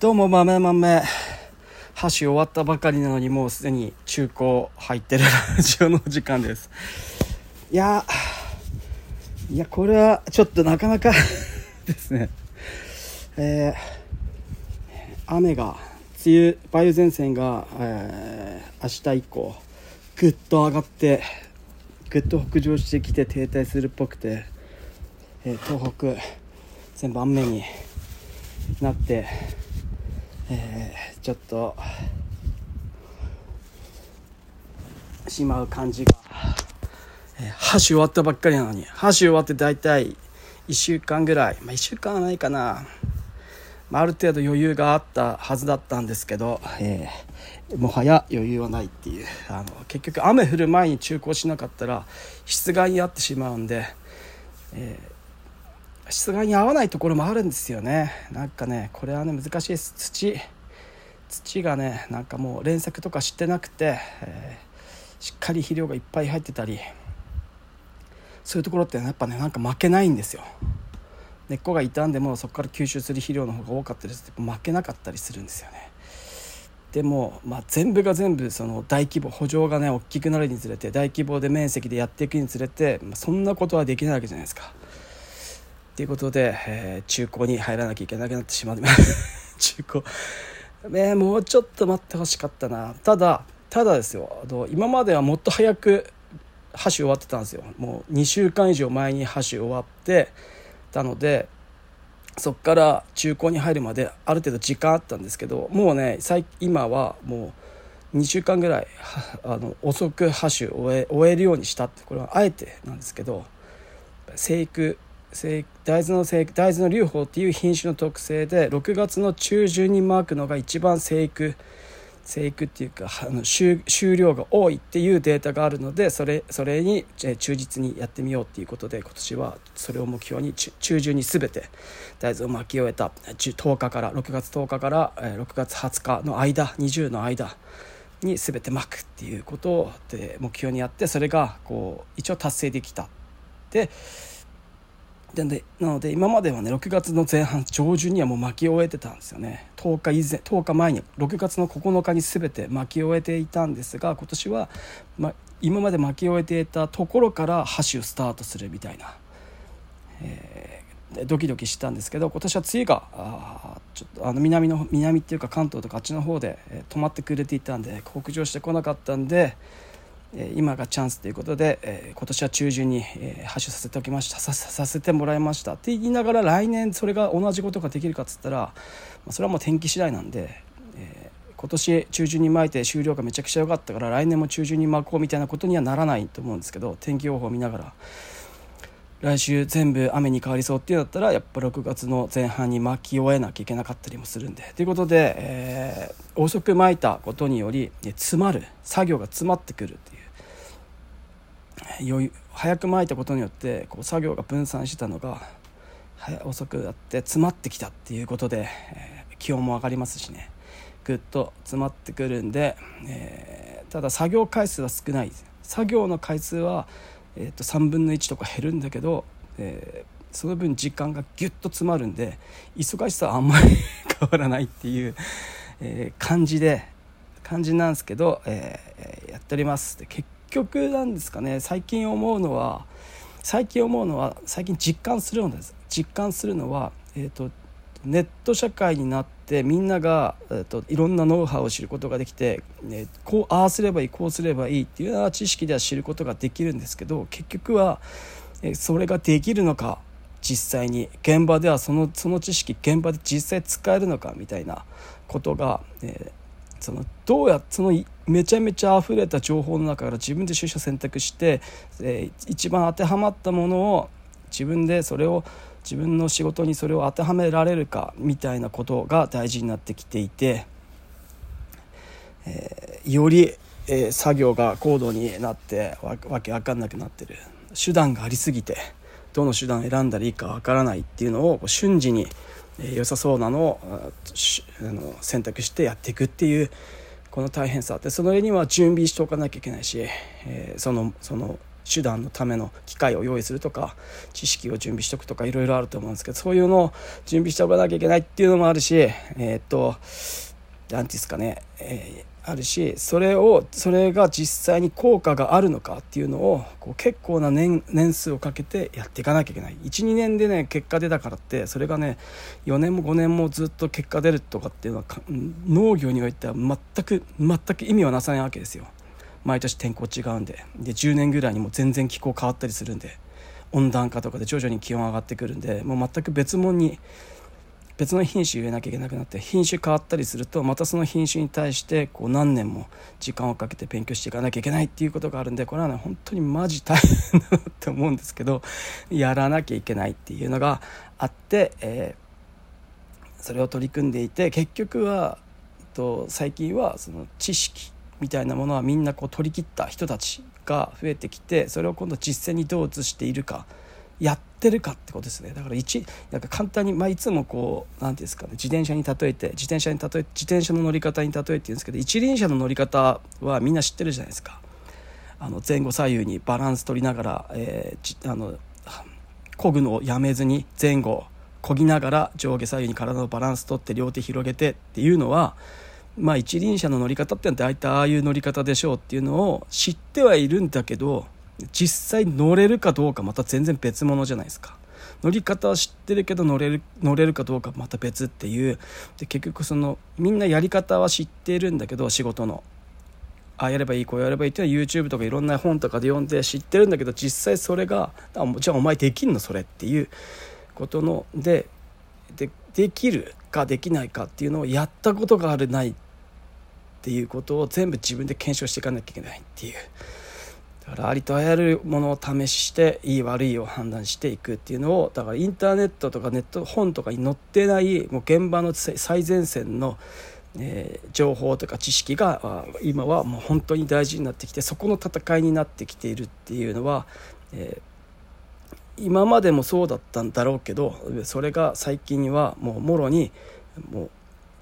どうも豆豆箸終わったばかりなのにもうすでに中古入ってるラジオの時間です。いやいやこれはちょっとなかなか ですね。えー、雨が梅雨梅雨前線が、えー、明日以降ぐっと上がってぐっと北上してきて停滞するっぽくて、えー、東北全部雨になってえー、ちょっとしまう感じが、えー、箸終わったばっかりなのに箸終わって大体1週間ぐらいまあ1週間はないかな、まあ、ある程度余裕があったはずだったんですけど、えー、もはや余裕はないっていう。あの結局雨降る前に中古しなかったら室外にあってしまうんで、えー質がに合わないところもあるんですよね。なんかねこれはね難しいです。土。土がねなんかもう連作とかしてなくて、えー、しっかり肥料がいっぱい入ってたりそういうところってやっぱねなんか負けないんですよ。根っこが傷んでもそこから吸収する肥料の方が多かったりする。と負けなかったりするんですよね。でも、まあ、全部が全部その大規模補助がね大きくなるにつれて大規模で面積でやっていくにつれて、まあ、そんなことはできないわけじゃないですか。ということで、えー、中古に入らなきゃいけなくなってしまう。中古、え、もうちょっと待ってほしかったな。ただただですよ。あの今まではもっと早く箸終わってたんですよ。もう2週間以上前に箸終わってたのでそっから中古に入るまである程度時間あったんですけどもうね今はもう2週間ぐらいあの遅く箸を終え終えるようにしたってこれはあえてなんですけど生育大豆の生大豆の流法っていう品種の特性で6月の中旬にマークのが一番生育生育っていうかあの収量が多いっていうデータがあるのでそれそれに忠実にやってみようっていうことで今年はそれを目標に中旬に全て大豆を巻き終えた10日から6月10日から6月20日の間20の間に全て巻くっていうことをで目標にやってそれがこう一応達成できた。ででなので今まではね6月の前半上旬にはもう巻き終えてたんですよね。10日以前10日前に6月の9日に全て巻き終えていたんですが今年は、ま、今まで巻き終えていたところから箸をスタートするみたいな、えー、ドキドキしたんですけど今年は梅雨があちょっとあの南の南っていうか関東とかあっちの方で、えー、止まってくれていたんで北上してこなかったんで今がチャンスということで、え今年は中旬に、え発射させておきました。させてもらいました。って言いながら来年それが同じことができるかっつったら、まそれはもう天気次第なんで、え今年中旬に巻いて終了がめちゃくちゃ良かったから来年も中旬に巻こうみたいなことにはならないと思うんですけど天気予報を見ながら。来週全部雨に変わりそうっていうんだったらやっぱ6月の前半に巻き終えなきゃいけなかったりもするんで。ということで、えー、遅く巻いたことにより詰まる。作業が詰まってくるっていう。余裕早く巻いたことによってこう作業が分散してたのが遅くなって詰まってきたっていうことで、えー、気温も上がりますしね。ぐっと詰まってくるんで、えー、ただ作業回数は少ない。作業の回数はえー、と3分の1とか減るんだけど、えー、その分時間がギュッと詰まるんで忙しさはあんまり 変わらないっていう、えー、感じで感じなんですけど、えー、やっております。で結局なんですかね。最近思うのは最近思うのは最近実感するのです。実感するのは、えーとネット社会になってみんなが、えーと、いろんなノウハウを知ることができて、ね、こうああすればいいこうすればいいっていうような知識では知ることができるんですけど結局は、え、それができるのか実際に現場ではそのその知識現場で実際使えるのかみたいなことが、えー、そのどうやそのめちゃめちゃ溢れた情報の中から自分で取捨選択して、えー、一番当てはまったものを自分でそれを自分の仕事にそれを当てはめられるかみたいなことが大事になってきていて、えー、より、えー、作業が高度になってわけ分かんなくなってる。手段がありすぎてどの手段を選んだらいいか分からないっていうのを瞬時に、良さそうなのを選択してやっていくっていうこの大変さ。でその上には準備しておかなきゃいけないし、え、そのその手段のための機会を用意するとか知識を準備しておくとかいろいろあると思うんですけどそういうのを準備しておかなきゃいけないっていうのもあるしえー、っと何て言うんですかね、えーあるしそれをそれが実際に効果があるのかっていうのをこう結構な年数をかけてやっていかなきゃいけない。12年でね結果出たからってそれがね4年も5年もずっと結果出るとかっていうのは農業においては全く全く意味はなさないわけですよ。毎年天候違うんで。で10年ぐらいにも全然気候変わったりするんで温暖化とかで徐々に気温上がってくるんでもう全く別物に別の品種植えなきゃいけなくなって品種変わったりするとまたその品種に対してこう何年も時間をかけて勉強していかなきゃいけないっていうことがあるんでこれはね本当にマジ大変だなって思うんですけどやらなきゃいけないっていうのがあって、えー、それを取り組んでいて結局はと最近はその知識みたいなものはみんなこう取り切った人たちが増えてきてそれを今度実践にどう移しているかやってるかってことですね。だから一なんか簡単に、まあ、いつもこう何ていうんですかね自転車に例えて自転車に例え自転車の乗り方に例えて言うんですけど一輪車の乗り方はみんな知ってるじゃないですか。あの前後左右にバランス取りながら、えー、あの漕ぐのをやめずに前後漕ぎながら上下左右に体のバランス取って両手広げてっていうのはまあ一輪車の乗り方ってのは大体ああいう乗り方でしょうっていうのを知ってはいるんだけど実際乗れるかどうかまた全然別物じゃないですか。乗り方は知ってるけど乗れる乗れるかどうかまた別っていう。で結局そのみんなやり方は知ってるんだけど仕事の。ああやればいいこうやればいいっていうのは YouTube とかいろんな本とかで読んで知ってるんだけど実際それがじゃあお前できんのそれっていうことのででできるかできないかっていうのをやったことがあるないっていうことを全部自分で検証していかなきゃいけないっていう。からありとあらゆるものを試していい悪いを判断していくっていうのをだからインターネットとかネット本とかに載ってないもう現場の最前線の、えー、情報とか知識が今はもう本当に大事になってきてそこの戦いになってきているっていうのは、えー、今までもそうだったんだろうけどそれが最近にはもうもろにもう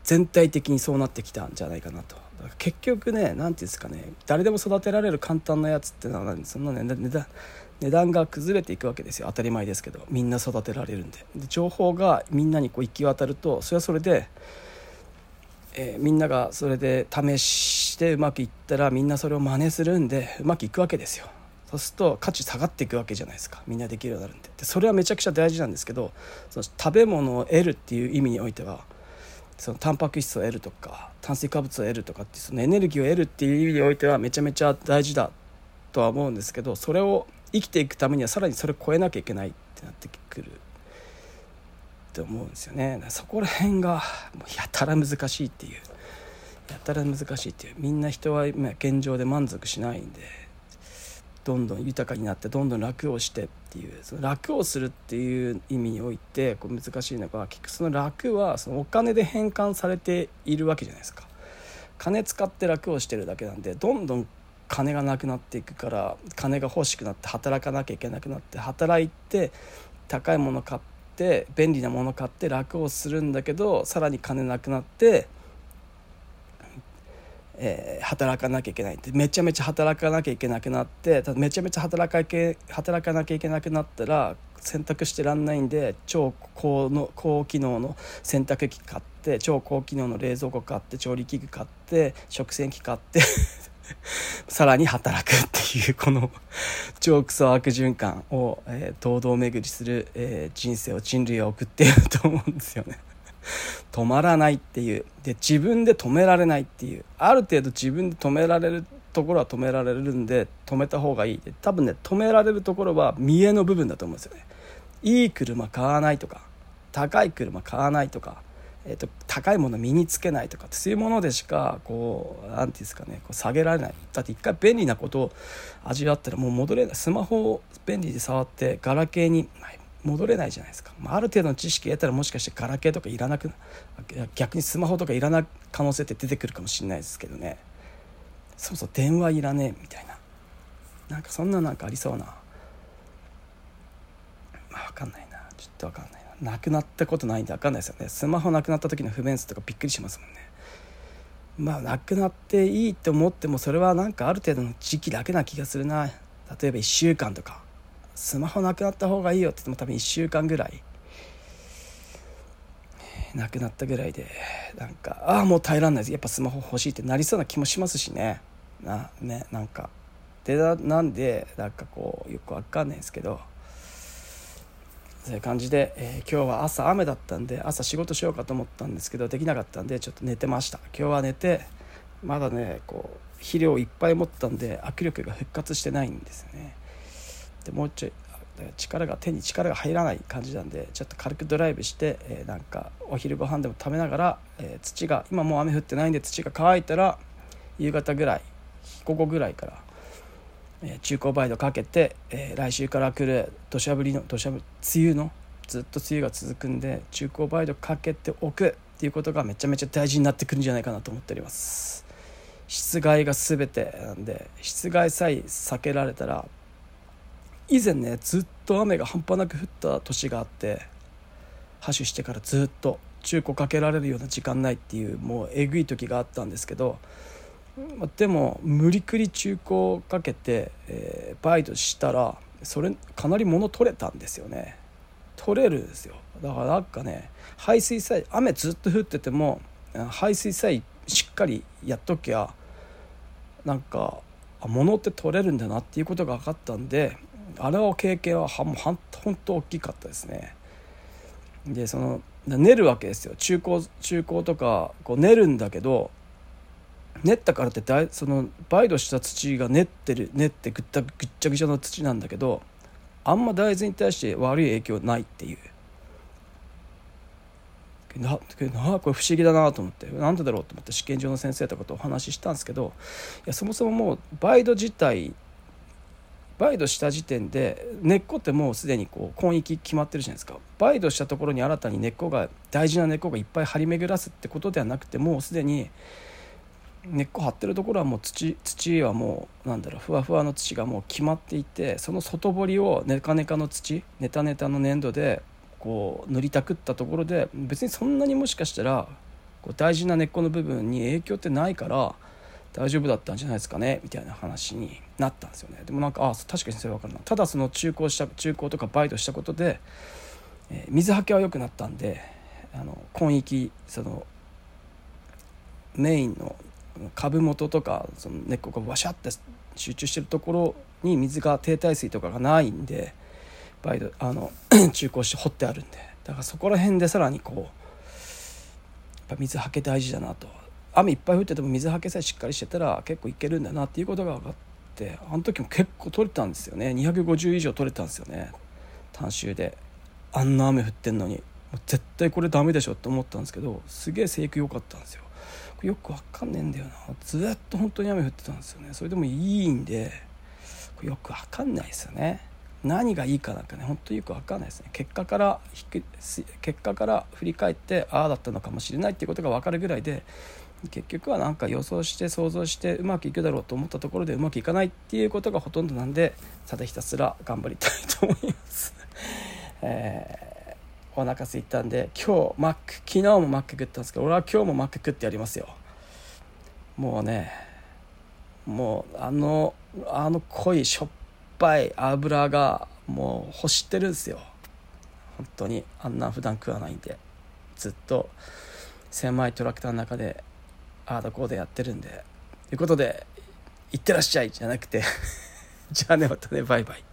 全体的にそうなってきたんじゃないかなと。結局ね何て言うんですかね誰でも育てられる簡単なやつってのはそんな、値段値段が崩れていくわけですよ。当たり前ですけど。みんな育てられるんで。で情報がみんなにこう行き渡るとそれはそれで、えー、みんながそれで試してうまくいったらみんなそれを真似するんでうまくいくわけですよ。そうすると価値下がっていくわけじゃないですか。みんなできるようになるんで。でそれはめちゃくちゃ大事なんですけどその食べ物を得るっていう意味においてはそのタンパク質を得るとか炭水化物を得るとかってそのエネルギーを得るっていう意味においてはめちゃめちゃ大事だとは思うんですけどそれを生きていくためにはさらにそれを超えなきゃいけないってなってくるって思うんですよね。そこら辺がやたら難しいっていう。やたら難しいっていう。みんな人は現状で満足しないんで。どんどん豊かになってどんどん楽をしてっていうその楽をするっていう意味においてこう難しいのが結局その楽はそのお金で変換されているわけじゃないですか。金使って楽をしてるだけなんでどんどん金がなくなっていくから金が欲しくなって働かなきゃいけなくなって働いて高いもの買って便利なもの買って楽をするんだけどさらに金なくなってえー、働かなきゃいけないってめちゃめちゃ働かなきゃいけなくなってめちゃめちゃ働かけ働かなきゃいけなくなったら洗濯してらんないんで超高の高機能の洗濯機買って超高機能の冷蔵庫買って調理器具買って食洗機買って さらに働くっていうこの超クソ悪循環を、えー、堂々巡りする、えー、人生を人類は送っていると思うんですよね。止まらないっていう。で自分で止められないっていう。ある程度自分で止められるところは止められるんで止めた方がいい。多分ね止められるところは見栄の部分だと思うんですよね。いい車買わないとか高い車買わないとか、えーと、高いもの身につけないとかそういうものでしかこう何て言うんですかねこう下げられない。だって一回便利なことを味わったらもう戻れない。スマホを便利で触ってガラケーに戻れないじゃないですか、まあ、ある程度の知識得たらもしかしてガラケーとかいらなく逆にスマホとかいらない可能性って出てくるかもしれないですけどね。そうそう電話いらねえみたいな。なんかそんななんかありそうな。まあ分かんないな。ちょっと分かんないな。なくなったことないんで分かんないですよね。スマホなくなった時の不便さとかびっくりしますもんね。まあなくなっていいって思ってもそれはなんかある程度の時期だけな気がするな。例えば1週間とか。スマホなくなった方がいいよって言っても多分1週間ぐらいなくなったぐらいでなんかああもう耐えらんないです。やっぱスマホ欲しいってなりそうな気もしますしね。なねなんか。でなんでなんかこうよくわかんないですけどそういう感じで、えー、今日は朝雨だったんで朝仕事しようかと思ったんですけどできなかったんでちょっと寝てました。今日は寝てまだねこう肥料いっぱい持ったんで握力が復活してないんですよね。でもうちょい力が手に力が入らない感じなんでちょっと軽くドライブして、えー、なんかお昼ご飯でも食べながら、えー、土が今もう雨降ってないんで土が乾いたら夕方ぐらい午後ぐらいから、えー、中高バイトかけて、え来週から来る土砂降りの土砂降り梅雨のずっと梅雨が続くんで中高バイトかけておくっていうことがめちゃめちゃ大事になってくるんじゃないかなと思っております。室外が全てなんで室外さえ避けられたら以前ねずっと雨が半端なく降った年があってハッシュしてからずっと中古かけられるような時間ないっていうもうえぐい時があったんですけどでも無理くり中古かけて、えー、バイトしたらそれかなり物取れたんですよね。取れるんですよ。だからなんかね排水さえ雨ずっと降ってても排水さえしっかりやっときゃなんか物って取れるんだなっていうことが分かったんであれは経験は本当大きかったですね。でその練るわけですよ。中高中高とかこう練るんだけど練ったからってだいその梅土した土が練ってる練ってぐったぐっちゃぐちゃの土なんだけどあんま大豆に対して悪い影響ないっていう。ななこれ不思議だなと思って。なんでだろうと思って試験場の先生とかとお話ししたんですけどいやそもそももう梅土自体梅土した時点で根っこってもうすでにこう根域決まってるじゃないですか。梅土したところに新たに根っこが大事な根っこがいっぱい張り巡らすってことではなくてもうすでに根っこ張ってるところはもう土土はもうなんだろうふわふわの土がもう決まっていてその外堀をネカネカの土ネタネタの粘土でこう塗りたくったところで別にそんなにもしかしたらこう大事な根っこの部分に影響ってないから大丈夫だったんじゃないですかねみたいな話になったんですよね。でもなんかあ確かにそれ分かるな。ただその中古した中古とかバイトしたことで、えー、水はけは良くなったんであの根域そのメインの株元とかその根っこがワシャって集中してるところに水が停滞水とかがないんでバイトあの 中古して掘ってあるんで。だからそこら辺でさらにこうやっぱ水はけ大事だなと。雨いっぱい降ってても水はけさえしっかりしてたら結構いけるんだなっていうことが分かってあの時も結構取れたんですよね。250以上取れたんですよね。単周で。あんな雨降ってんのに。絶対これダメでしょって思ったんですけどすげえ生育良かったんですよ。よく分かんねえんだよな。ずっと本当に雨降ってたんですよね。それでもいいんでよく分かんないですよね。何がいいかなんかね本当によく分かんないですね。結果から結果から振り返ってああだったのかもしれないっていうことが分かるぐらいで結局はなんか予想して想像してうまくいくだろうと思ったところでうまくいかないっていうことがほとんどなんでただひたすら頑張りたいと思います、えー、お腹すいたんで今日マック昨日もマック食ったんですけど俺は今日もマック食ってやりますよ。もうねもうあのあの濃いしょっぱい油がもう欲してるんですよ。本当にあんな普段食わないんで。ずっと狭いトラクターの中でああだこうでやってるんで。ということで「いってらっしゃい」じゃなくて。じゃあねまたね。バイバイ。